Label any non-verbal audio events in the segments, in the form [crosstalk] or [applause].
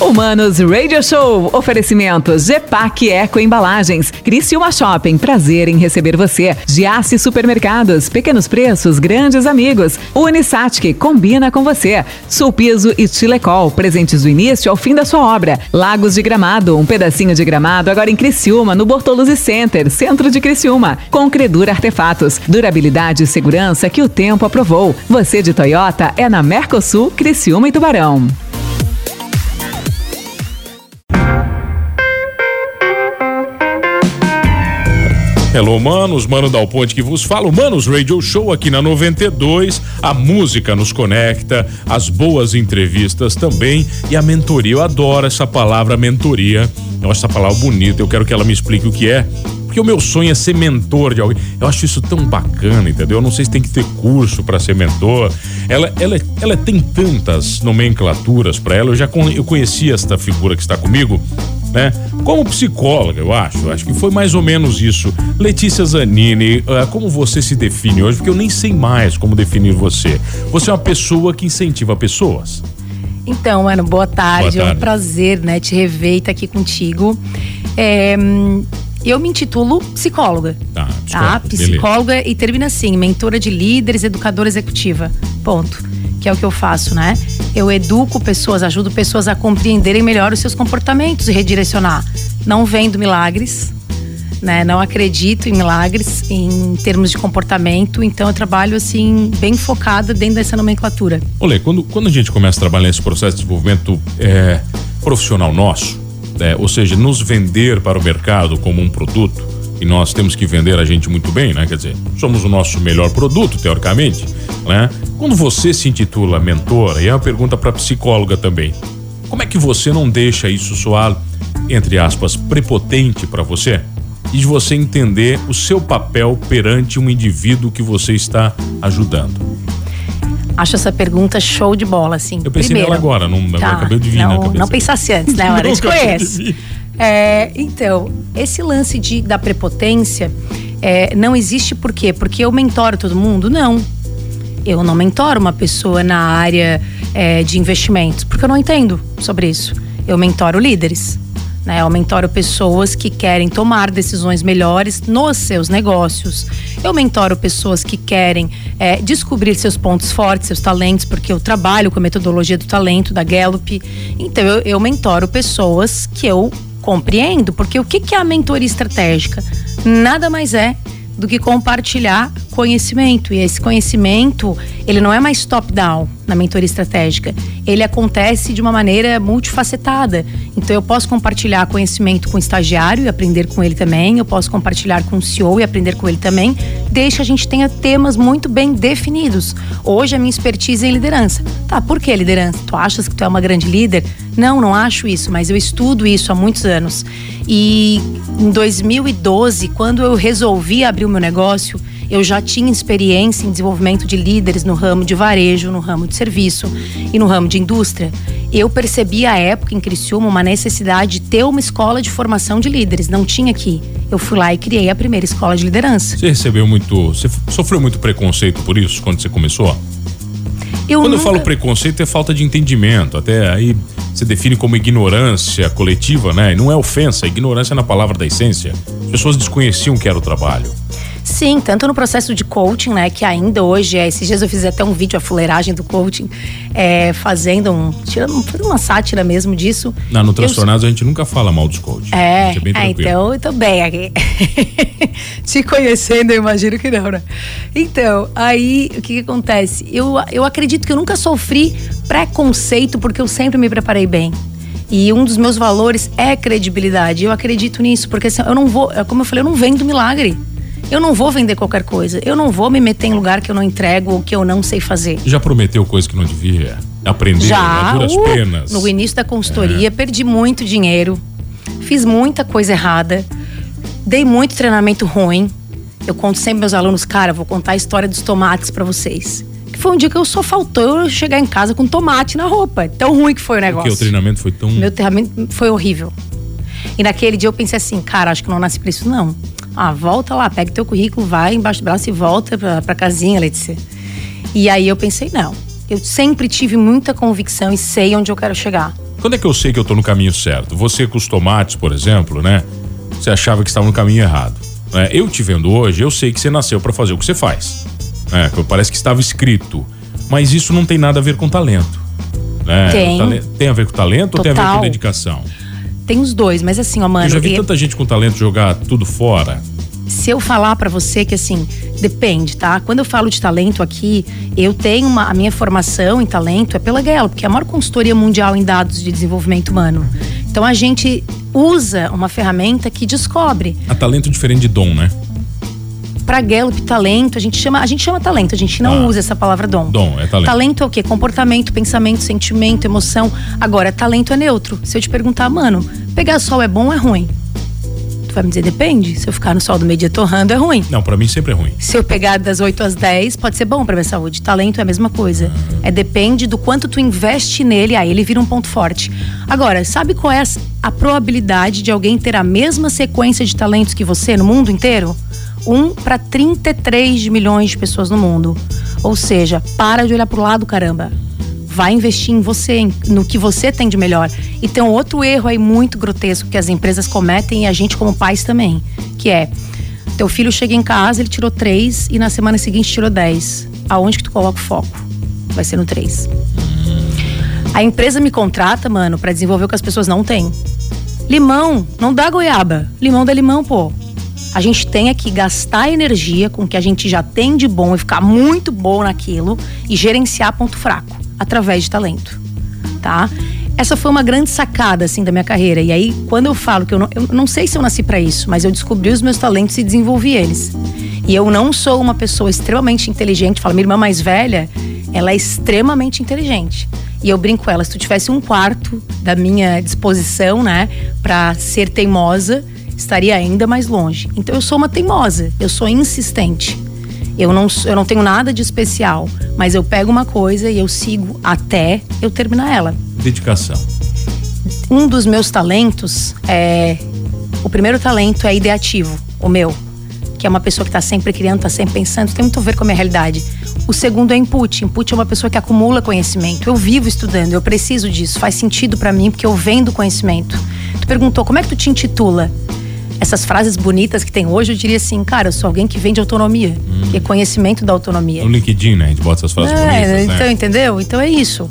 Humanos Radio Show. Oferecimento Gepac Eco Embalagens. Criciúma Shopping. Prazer em receber você. Giasse Supermercados. Pequenos preços, grandes amigos. Unisatic. Combina com você. Sulpiso e Chilecol. Presentes do início ao fim da sua obra. Lagos de Gramado. Um pedacinho de gramado agora em Criciúma, no Bortoluzi Center, centro de Criciúma. Com Credura Artefatos. Durabilidade e segurança que o tempo aprovou. Você de Toyota é na Mercosul, Criciúma e Tubarão. Hello, manos, Mano Dal Ponte que vos fala, Manos Radio Show aqui na 92. A música nos conecta, as boas entrevistas também e a mentoria. Eu adoro essa palavra mentoria. Eu acho essa palavra bonita, eu quero que ela me explique o que é. Porque o meu sonho é ser mentor de alguém. Eu acho isso tão bacana, entendeu? Eu não sei se tem que ter curso para ser mentor. Ela, ela, ela tem tantas nomenclaturas para ela. Eu já eu conheci esta figura que está comigo né? Como psicóloga, eu acho, acho que foi mais ou menos isso. Letícia Zanini, uh, como você se define hoje? Porque eu nem sei mais como definir você. Você é uma pessoa que incentiva pessoas. Então, mano, boa tarde. Boa tarde. É um prazer, né, te rever e estar tá aqui contigo. É, eu me intitulo psicóloga. Tá, psicóloga. Tá? Psicóloga e termina assim: mentora de líderes, educadora executiva. Ponto que é o que eu faço, né? Eu educo pessoas, ajudo pessoas a compreenderem melhor os seus comportamentos e redirecionar. Não vendo milagres, né? Não acredito em milagres em termos de comportamento, então eu trabalho assim bem focada dentro dessa nomenclatura. Olê, quando, quando a gente começa a trabalhar nesse processo de desenvolvimento é, profissional nosso, é, ou seja, nos vender para o mercado como um produto, e nós temos que vender a gente muito bem, né? Quer dizer, somos o nosso melhor produto, teoricamente, né? Quando você se intitula mentora, e é uma pergunta para psicóloga também, como é que você não deixa isso soar, entre aspas, prepotente para você? E de você entender o seu papel perante um indivíduo que você está ajudando? Acho essa pergunta show de bola, assim. Eu pensei Primeiro, nela agora, não tá, acabei de vir não, na cabeça. Não pensasse antes, né? Agora a gente [laughs] conhece. É, então, esse lance de, da prepotência é, não existe por quê? Porque eu mentoro todo mundo? Não eu não mentoro uma pessoa na área é, de investimentos, porque eu não entendo sobre isso. Eu mentoro líderes. Né? Eu mentoro pessoas que querem tomar decisões melhores nos seus negócios. Eu mentoro pessoas que querem é, descobrir seus pontos fortes, seus talentos, porque eu trabalho com a metodologia do talento da Gallup. Então eu, eu mentoro pessoas que eu compreendo, porque o que, é a mentoria estratégica? Nada mais é do que compartilhar conhecimento. E esse conhecimento, ele não é mais top-down na mentoria estratégica. Ele acontece de uma maneira multifacetada. Então eu posso compartilhar conhecimento com o estagiário e aprender com ele também, eu posso compartilhar com o CEO e aprender com ele também, desde que a gente tenha temas muito bem definidos. Hoje a minha expertise é em liderança. Tá, por que liderança? Tu achas que tu é uma grande líder? Não, não acho isso, mas eu estudo isso há muitos anos. E em 2012, quando eu resolvi abrir o meu negócio, eu já tinha experiência em desenvolvimento de líderes no ramo de varejo, no ramo de serviço e no ramo de indústria. Eu percebi à época em Criciúma uma necessidade de ter uma escola de formação de líderes. Não tinha aqui. Eu fui lá e criei a primeira escola de liderança. Você recebeu muito. Você sofreu muito preconceito por isso quando você começou? Eu Quando nunca... eu falo preconceito é falta de entendimento, até aí se define como ignorância coletiva, né? E não é ofensa, é ignorância na palavra da essência. As pessoas desconheciam o que era o trabalho. Sim, tanto no processo de coaching, né? Que ainda hoje é. Esses dias eu fiz até um vídeo, a fuleiragem do coaching, é, fazendo um. Tirando fazendo uma sátira mesmo disso. Não, no Transtornados eu, a gente nunca fala mal dos coaches. É, é, bem é então eu tô bem aqui. [laughs] Te conhecendo, eu imagino que não, né? Então, aí o que, que acontece? Eu, eu acredito que eu nunca sofri preconceito porque eu sempre me preparei bem. E um dos meus valores é credibilidade. Eu acredito nisso, porque assim, eu não vou, como eu falei, eu não vendo milagre. Eu não vou vender qualquer coisa. Eu não vou me meter em lugar que eu não entrego ou que eu não sei fazer. Já prometeu coisa que não devia? Aprender Já, duras uh, penas? No início da consultoria, é. perdi muito dinheiro. Fiz muita coisa errada. Dei muito treinamento ruim. Eu conto sempre meus alunos, cara, vou contar a história dos tomates para vocês. Que foi um dia que eu só faltou eu chegar em casa com tomate na roupa. Tão ruim que foi o negócio. Porque o treinamento foi tão. Meu treinamento foi horrível. E naquele dia eu pensei assim, cara, acho que não nasci pra isso, não. Ah, volta lá, pega teu currículo, vai embaixo do braço e volta pra, pra casinha, Letícia. E aí eu pensei, não, Eu sempre tive muita convicção e sei onde eu quero chegar. Quando é que eu sei que eu tô no caminho certo? Você com os tomates, por exemplo, né? Você achava que estava no caminho errado. Né? Eu te vendo hoje, eu sei que você nasceu para fazer o que você faz. Né? Parece que estava escrito. Mas isso não tem nada a ver com talento. Né? Tem. Tem a ver com talento Total. ou tem a ver com dedicação? Tem os dois, mas assim, ó, mano. Eu já vi e... tanta gente com talento jogar tudo fora se eu falar para você que assim, depende, tá? Quando eu falo de talento aqui, eu tenho uma, a minha formação em talento é pela Gallup, que é a maior consultoria mundial em dados de desenvolvimento humano. Então a gente usa uma ferramenta que descobre. A talento diferente de dom, né? Para Gallup, talento, a gente chama, a gente chama talento, a gente não ah, usa essa palavra dom. Dom é talento. Talento é o quê? Comportamento, pensamento, sentimento, emoção. Agora, talento é neutro. Se eu te perguntar, mano, pegar sol é bom ou é ruim? vai me dizer, depende. Se eu ficar no sol do meio-dia torrando, é ruim. Não, para mim sempre é ruim. Se eu pegar das 8 às 10, pode ser bom para minha saúde. Talento é a mesma coisa. É depende do quanto tu investe nele, aí ele vira um ponto forte. Agora, sabe qual é a probabilidade de alguém ter a mesma sequência de talentos que você no mundo inteiro? 1 para 33 milhões de pessoas no mundo. Ou seja, para de olhar pro lado, caramba vai investir em você, no que você tem de melhor. E tem um outro erro aí muito grotesco que as empresas cometem e a gente como pais também, que é teu filho chega em casa, ele tirou três e na semana seguinte tirou dez. Aonde que tu coloca o foco? Vai ser no três. A empresa me contrata, mano, para desenvolver o que as pessoas não têm. Limão, não dá goiaba. Limão dá limão, pô. A gente tem que gastar energia com o que a gente já tem de bom e ficar muito bom naquilo e gerenciar ponto fraco através de talento, tá? Essa foi uma grande sacada assim da minha carreira. E aí, quando eu falo que eu não, eu não sei se eu nasci para isso, mas eu descobri os meus talentos e desenvolvi eles. E eu não sou uma pessoa extremamente inteligente. Fala, minha irmã mais velha, ela é extremamente inteligente. E eu brinco com ela, se tu tivesse um quarto da minha disposição, né, para ser teimosa, estaria ainda mais longe. Então eu sou uma teimosa, eu sou insistente. Eu não, eu não tenho nada de especial, mas eu pego uma coisa e eu sigo até eu terminar ela. Dedicação. Um dos meus talentos é. O primeiro talento é ideativo, o meu, que é uma pessoa que está sempre criando, está sempre pensando, tem muito a ver com a minha realidade. O segundo é input. Input é uma pessoa que acumula conhecimento. Eu vivo estudando, eu preciso disso, faz sentido para mim porque eu vendo conhecimento. Tu perguntou como é que tu te intitula? Essas frases bonitas que tem hoje, eu diria assim, cara, eu sou alguém que vende autonomia, hum. que é conhecimento da autonomia. No LinkedIn, né? A gente bota essas frases é, bonitas, né? Então, entendeu? Então é isso,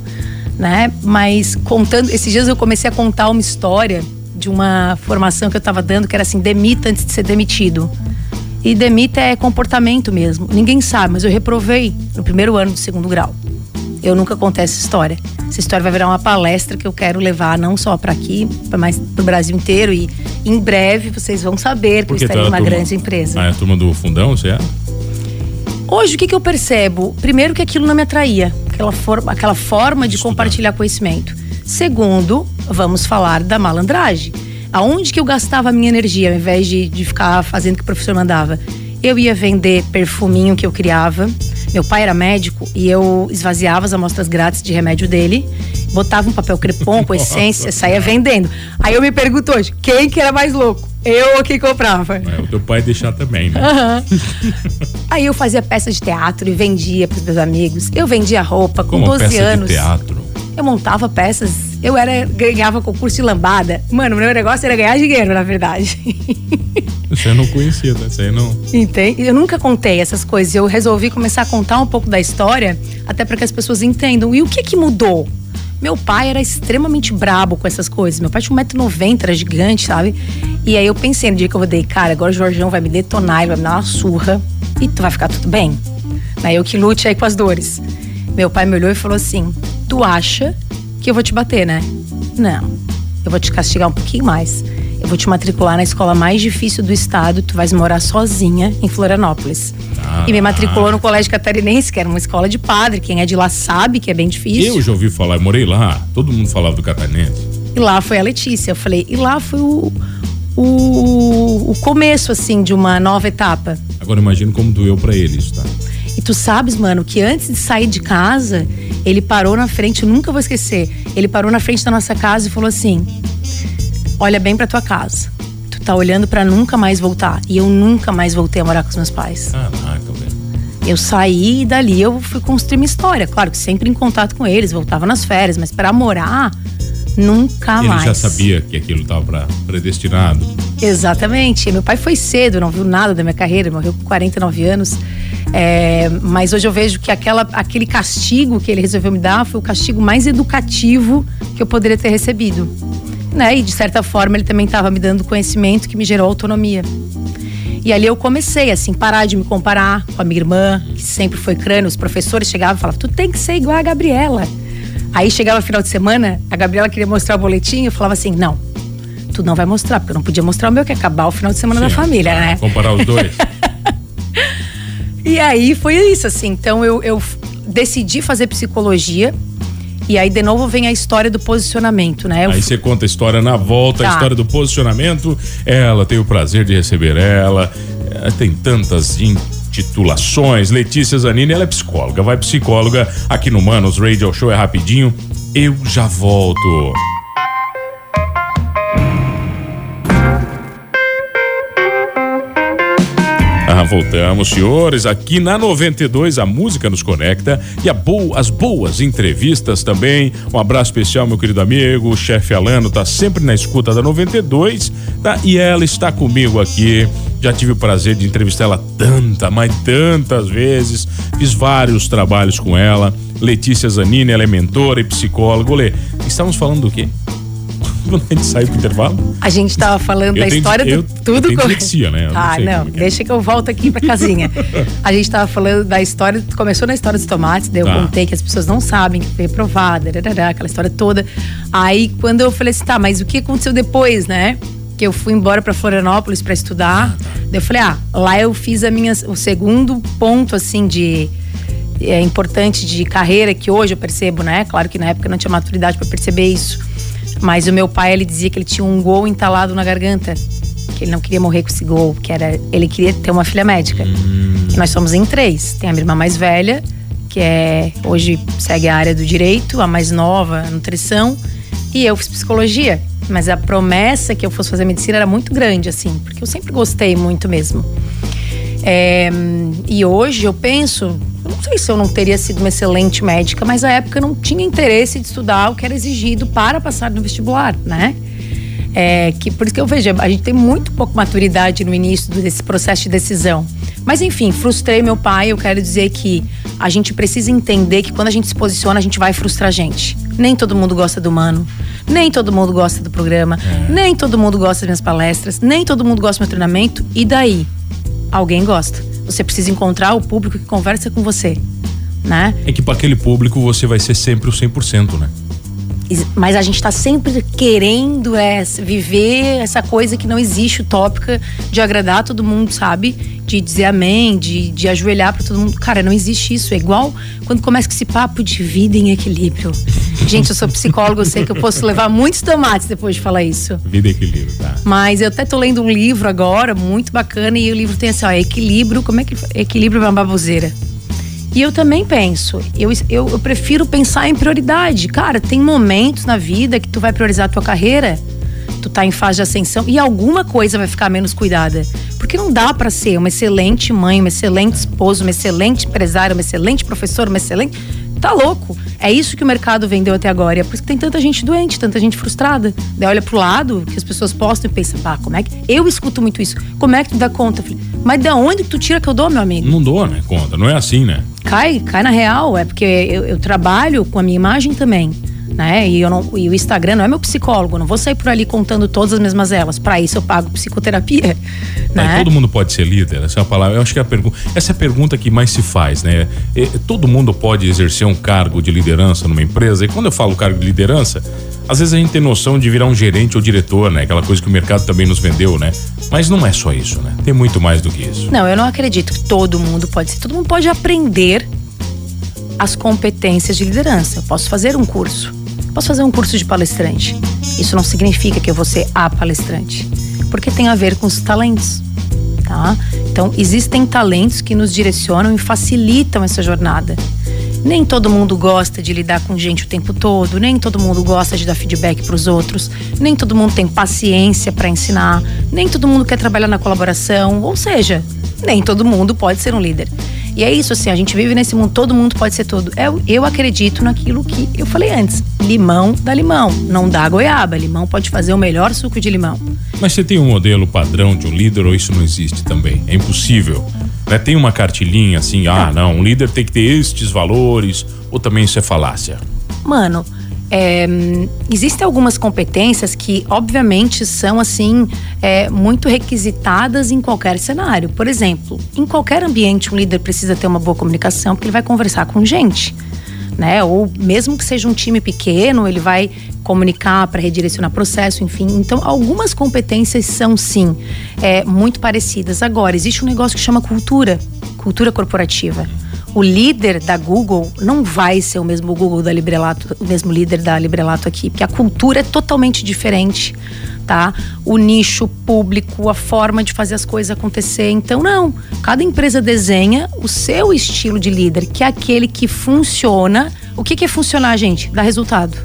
né? Mas contando, esses dias eu comecei a contar uma história de uma formação que eu estava dando, que era assim, demita antes de ser demitido. E demita é comportamento mesmo. Ninguém sabe, mas eu reprovei no primeiro ano do segundo grau. Eu nunca contei essa história. Essa história vai virar uma palestra que eu quero levar não só para aqui, mas para o Brasil inteiro. E em breve vocês vão saber que Porque eu estarei numa grande empresa. Ah, é a turma do fundão, você é? Hoje, o que, que eu percebo? Primeiro, que aquilo não me atraía, aquela forma, aquela forma de Estudar. compartilhar conhecimento. Segundo, vamos falar da malandragem. Aonde que eu gastava a minha energia ao invés de, de ficar fazendo o que o professor mandava? Eu ia vender perfuminho que eu criava, meu pai era médico e eu esvaziava as amostras grátis de remédio dele, botava um papel crepom com [laughs] essência, saía vendendo. Aí eu me pergunto hoje, quem que era mais louco? Eu ou quem comprava? É, o teu pai deixar também, né? Uhum. Aí eu fazia peças de teatro e vendia para os meus amigos. Eu vendia roupa com Como 12 peça anos. De teatro? Eu montava peças. Eu era ganhava concurso de lambada. Mano, o meu negócio era ganhar dinheiro, na verdade. [laughs] Você não conhecia, né? Você não. Entende? Eu nunca contei essas coisas. Eu resolvi começar a contar um pouco da história, até para que as pessoas entendam. E o que que mudou? Meu pai era extremamente brabo com essas coisas. Meu pai tinha 1,90m, era gigante, sabe? E aí eu pensei no dia que eu rodei, cara, agora o Jorjão vai me detonar, ele vai me dar uma surra e tu vai ficar tudo bem. Aí eu que lute aí com as dores. Meu pai me olhou e falou assim: Tu acha que eu vou te bater, né? Não. Eu vou te castigar um pouquinho mais eu vou te matricular na escola mais difícil do estado, tu vais morar sozinha em Florianópolis. Ah. E me matriculou no Colégio Catarinense, que era uma escola de padre. Quem é de lá sabe que é bem difícil. Eu já ouvi falar, eu morei lá, todo mundo falava do Catarinense. E lá foi a Letícia. Eu falei, e lá foi o, o, o começo, assim, de uma nova etapa. Agora imagino como doeu para ele isso, tá? E tu sabes, mano, que antes de sair de casa, ele parou na frente, eu nunca vou esquecer. Ele parou na frente da nossa casa e falou assim: olha bem para tua casa. Tu tá olhando para nunca mais voltar. E eu nunca mais voltei a morar com os meus pais. Caraca, velho. Eu saí e dali eu fui construir minha história. Claro que sempre em contato com eles, voltava nas férias, mas para morar, nunca Ele mais. já sabia que aquilo estava predestinado. Exatamente. Meu pai foi cedo, não viu nada da minha carreira, morreu com 49 anos. É, mas hoje eu vejo que aquela, aquele castigo que ele resolveu me dar foi o castigo mais educativo que eu poderia ter recebido. Né? E de certa forma ele também estava me dando conhecimento que me gerou autonomia. E ali eu comecei, assim, parar de me comparar com a minha irmã, que sempre foi crânio. Os professores chegavam e falavam: Tu tem que ser igual a Gabriela. Aí chegava final de semana, a Gabriela queria mostrar o boletim, eu falava assim: Não, tu não vai mostrar, porque eu não podia mostrar o meu, que acabar o final de semana da Sim, família, né? Comparar os dois. [laughs] E aí foi isso, assim. Então eu, eu decidi fazer psicologia. E aí, de novo, vem a história do posicionamento, né? Eu Aí você conta a história na volta, a Tá. história do posicionamento. Ela tem o prazer de receber ela. É, Tem tantas intitulações. Letícia Zanini, ela é psicóloga. Vai psicóloga aqui no Manos Radio Show, é rapidinho. Eu já volto. Voltamos, senhores. Aqui na 92 a música nos conecta e as boas entrevistas também. Um abraço especial, meu querido amigo, o chefe Alano, tá sempre na escuta da 92, tá? E ela está comigo aqui. Já tive o prazer de entrevistá-la tanta, mas tantas vezes. Fiz vários trabalhos com ela. Letícia Zanini, ela é mentora e psicóloga. Olê, estamos falando do quê? Quando a gente sai pro intervalo? A gente tava falando Eu da história eu- do eu tudo como- dislexia, né? Eu não ah, não, como que é. deixa que eu volto aqui pra casinha. [laughs] a gente tava falando da história, começou na história dos tomates, daí eu Tá. contei que as pessoas não sabem que foi aprovada, aquela história toda. Aí quando eu falei assim, tá, mas o que aconteceu depois, né? Que eu fui embora pra Florianópolis pra estudar. Daí eu falei, ah, lá eu fiz a minha, o segundo ponto, assim, de é, importante de carreira que hoje eu percebo, né? Claro que na época eu não tinha maturidade pra perceber isso. Mas o meu pai, ele dizia que ele tinha um gol entalado na garganta. Que ele não queria morrer com esse gol, que era ele queria ter uma filha médica. E nós somos em três. Tem a minha irmã mais velha, que é hoje segue a área do direito, a mais nova, a nutrição, e eu fiz psicologia. Mas a promessa que eu fosse fazer medicina era muito grande, assim, porque eu sempre gostei muito mesmo. É, e hoje eu penso, eu não sei se eu não teria sido uma excelente médica, mas na época eu não tinha interesse de estudar o que era exigido para passar no vestibular, né? É, que por isso que eu vejo, a gente tem muito pouco maturidade no início desse processo de decisão. Mas enfim, frustrei meu pai. Eu quero dizer que a gente precisa entender que quando a gente se posiciona, a gente vai frustrar a gente. Nem todo mundo gosta do mano, nem todo mundo gosta do programa, nem todo mundo gosta das minhas palestras, nem todo mundo gosta do meu treinamento. E daí? Alguém gosta. Você precisa encontrar o público que conversa com você, né? É que para aquele público você vai ser sempre o 100%, né? Mas a gente tá sempre querendo é, viver essa coisa que não existe utópica de agradar todo mundo, sabe? De dizer amém, de, de ajoelhar para todo mundo. Cara, não existe isso. É igual quando começa com esse papo de vida em equilíbrio. Gente, eu sou psicóloga, eu sei que eu posso levar muitos tomates depois de falar isso. Vida e equilíbrio, tá? Mas eu até tô lendo um livro agora, muito bacana, e o livro tem assim, ó, equilíbrio, como é que equilíbrio é uma baboseira? E eu também penso, eu, eu, eu prefiro pensar em prioridade. Cara, tem momentos na vida que tu vai priorizar a tua carreira, tu tá em fase de ascensão e alguma coisa vai ficar menos cuidada. Porque não dá para ser uma excelente mãe, uma excelente esposa, uma excelente empresária, uma excelente professora, uma excelente. Tá louco. É isso que o mercado vendeu até agora. É por isso que tem tanta gente doente, tanta gente frustrada. Daí olha pro lado, que as pessoas postam e pensa, pá, como é que. Eu escuto muito isso. Como é que tu dá conta? Falei, mas da onde que tu tira que eu dou, meu amigo? Não dou, né? Conta. Não é assim, né? Cai, cai na real. É porque eu, eu trabalho com a minha imagem também. Né? E, eu não, e o Instagram não é meu psicólogo, não vou sair por ali contando todas as minhas mazelas. Para isso eu pago psicoterapia. Mas Né? todo mundo pode ser líder, essa é a palavra. Eu acho que é a pergunta, essa é a pergunta que mais se faz, né? E, todo mundo pode exercer um cargo de liderança numa empresa. E quando eu falo cargo de liderança, às vezes a gente tem noção de virar um gerente ou diretor, né? Aquela coisa que o mercado também nos vendeu, né? Mas não é só isso, né? Tem muito mais do que isso. Não, eu não acredito que todo mundo pode ser. Todo mundo pode aprender as competências de liderança. Eu posso fazer um curso. Posso fazer um curso de palestrante. Isso não significa que eu vou ser a palestrante. Porque tem a ver com os talentos. Tá? Então, existem talentos que nos direcionam e facilitam essa jornada. Nem todo mundo gosta de lidar com gente o tempo todo, nem todo mundo gosta de dar feedback para os outros, nem todo mundo tem paciência para ensinar, nem todo mundo quer trabalhar na colaboração, ou seja, nem todo mundo pode ser um líder. E é isso, assim, a gente vive nesse mundo, todo mundo pode ser todo. Eu, eu acredito naquilo que eu falei antes. Limão dá limão, não dá goiaba. Limão pode fazer o melhor suco de limão. Mas você tem um modelo padrão de um líder ou isso não existe também? É impossível. Né? Tem uma cartilhinha assim, ah, não, um líder tem que ter estes valores, ou também isso é falácia? Mano, é, existem algumas competências que, obviamente, são assim é, muito requisitadas em qualquer cenário. Por exemplo, em qualquer ambiente, um líder precisa ter uma boa comunicação, porque ele vai conversar com gente. Né? Ou mesmo que seja um time pequeno, ele vai comunicar para redirecionar processo, enfim. Então, algumas competências são sim é, muito parecidas. Agora, existe um negócio que chama cultura, cultura corporativa o líder da Google não vai ser o mesmo Google da Librelato, o mesmo líder da Librelato aqui, porque a cultura é totalmente diferente, tá? O nicho público, a forma de fazer as coisas acontecer. Então, não. Cada empresa desenha o seu estilo de líder, que é aquele que funciona. O que, que é funcionar, gente? Dar resultado,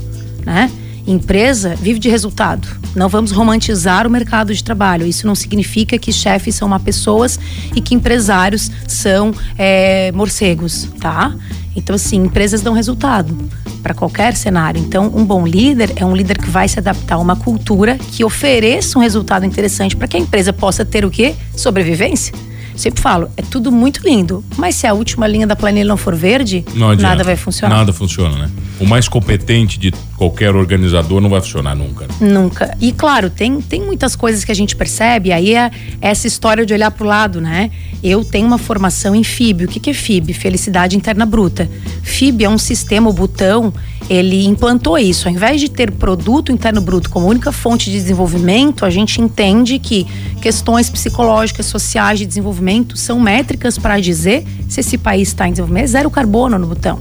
né? Empresa vive de resultado. Não vamos romantizar o mercado de trabalho. Isso não significa que chefes são má pessoas e que empresários são é, morcegos, tá? Então, assim, empresas dão resultado para qualquer cenário. Então, um bom líder é um líder que vai se adaptar a uma cultura que ofereça um resultado interessante para que a empresa possa ter o quê? Sobrevivência. Sempre falo, é tudo muito lindo, mas se a última linha da planilha não for verde, não nada vai funcionar. Nada funciona, né? O mais competente de qualquer organizador não vai funcionar nunca. Né? Nunca. E claro, tem, tem muitas coisas que a gente percebe, aí é essa história de olhar para o lado, né? Eu tenho uma formação em FIB. O que, que é FIB? Felicidade Interna Bruta. FIB é um sistema, o botão, ele implantou isso. Ao invés de ter produto interno bruto como única fonte de desenvolvimento, a gente entende que questões psicológicas, sociais de desenvolvimento são métricas para dizer se esse país está em desenvolvimento. É zero carbono no botão.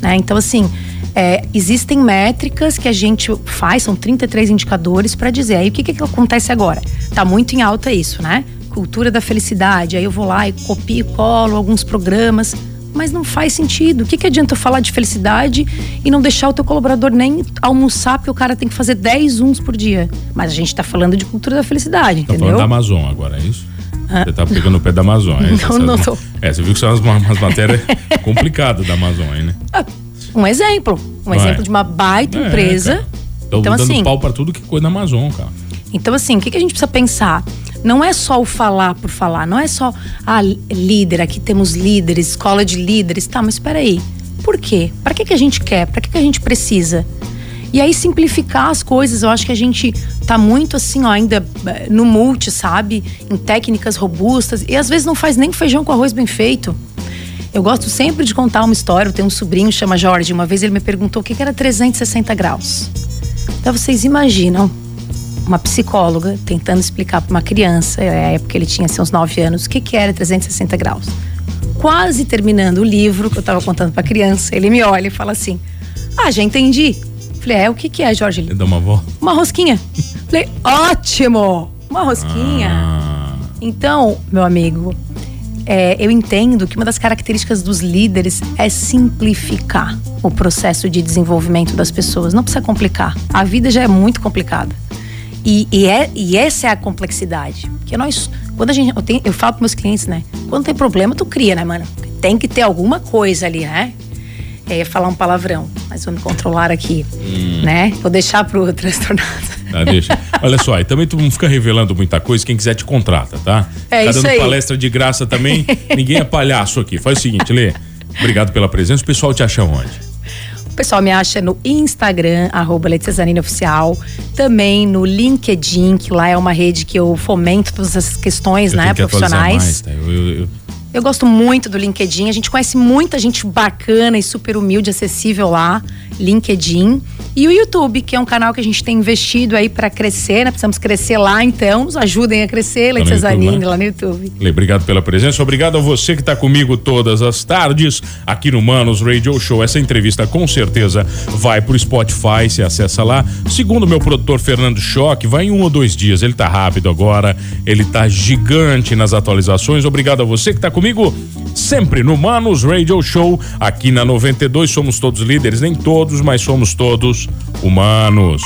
Né? Então, assim, é, existem métricas que a gente faz, são 33 indicadores para dizer. Aí o que, que acontece agora? Tá muito em alta isso, né? Cultura da felicidade. Aí eu vou lá e copio e colo alguns programas. Mas não faz sentido. O que, que adianta eu falar de felicidade e não deixar o teu colaborador nem almoçar, porque o cara tem que fazer 10 uns por dia? Mas a gente tá falando de cultura da felicidade, tá entendeu? falando da Amazon agora, é isso? Você tá pegando o pé da Amazon, é Não, não tô. É, você viu que são umas, umas matérias [laughs] complicadas da Amazon aí, né? Ah, um exemplo. Um exemplo de uma baita é, empresa. Então, dando assim, pau para tudo que coisa na Amazon, cara. Então, assim, o que, que a gente precisa pensar? Não é só o falar por falar, não é só a ah, líder, aqui temos líderes, escola de líderes, tá, mas espera aí. Por quê? Para que, que a gente quer? Para que, que a gente precisa? E aí simplificar as coisas, eu acho que a gente tá muito assim, ó, ainda eh, no multi, sabe? Em técnicas robustas e às vezes não faz nem feijão com arroz bem feito. Eu gosto sempre de contar uma história. Eu tenho um sobrinho chama Jorge. Uma vez ele me perguntou o que era 360 graus. Então vocês imaginam uma psicóloga tentando explicar para uma criança, na época ele tinha seus 9 anos, o que, que era 360 graus. Quase terminando o livro que eu estava contando para a criança, ele me olha e fala assim: Ah, já entendi. Falei, é, o que, que é, Jorge? Ele dá uma avó? Uma rosquinha. Falei, ótimo! Uma rosquinha. Ah. Então, meu amigo, é, eu entendo que uma das características dos líderes é simplificar o processo de desenvolvimento das pessoas. Não precisa complicar. A vida já é muito complicada. E, e, é, e essa é a complexidade. Porque nós, quando a gente. Eu, tenho, eu falo para meus clientes, né? Quando tem problema, tu cria, né, mano? Tem que ter alguma coisa ali, né? É, falar um palavrão, mas vou me controlar aqui, hum. né? Vou deixar pro transtornado. Ah, deixa. Olha só, e também tu não fica revelando muita coisa, quem quiser te contrata, tá? É tá isso dando aí. palestra de graça também, [laughs] ninguém é palhaço aqui. Faz o seguinte, Lê, obrigado pela presença, o pessoal te acha onde? O pessoal me acha no Instagram, arroba Oficial, também no LinkedIn, que lá é uma rede que eu fomento todas essas questões, eu né, profissionais. Mais, tá? eu, eu, eu... Eu gosto muito do LinkedIn. A gente conhece muita gente bacana e super humilde, acessível lá. LinkedIn. E o YouTube, que é um canal que a gente tem investido aí para crescer, né? Precisamos crescer lá, então. Nos ajudem a crescer, Leite tá Zanini, né? lá no YouTube. Obrigado pela presença. Obrigado a você que está comigo todas as tardes aqui no Manos Radio Show. Essa entrevista com certeza vai pro Spotify, você acessa lá. Segundo meu produtor Fernando Choque, vai em um ou dois dias. Ele tá rápido agora, ele tá gigante nas atualizações. Obrigado a você que está comigo sempre no Manos Radio Show. Aqui na 92 somos todos líderes, nem todos, mas somos todos humanos.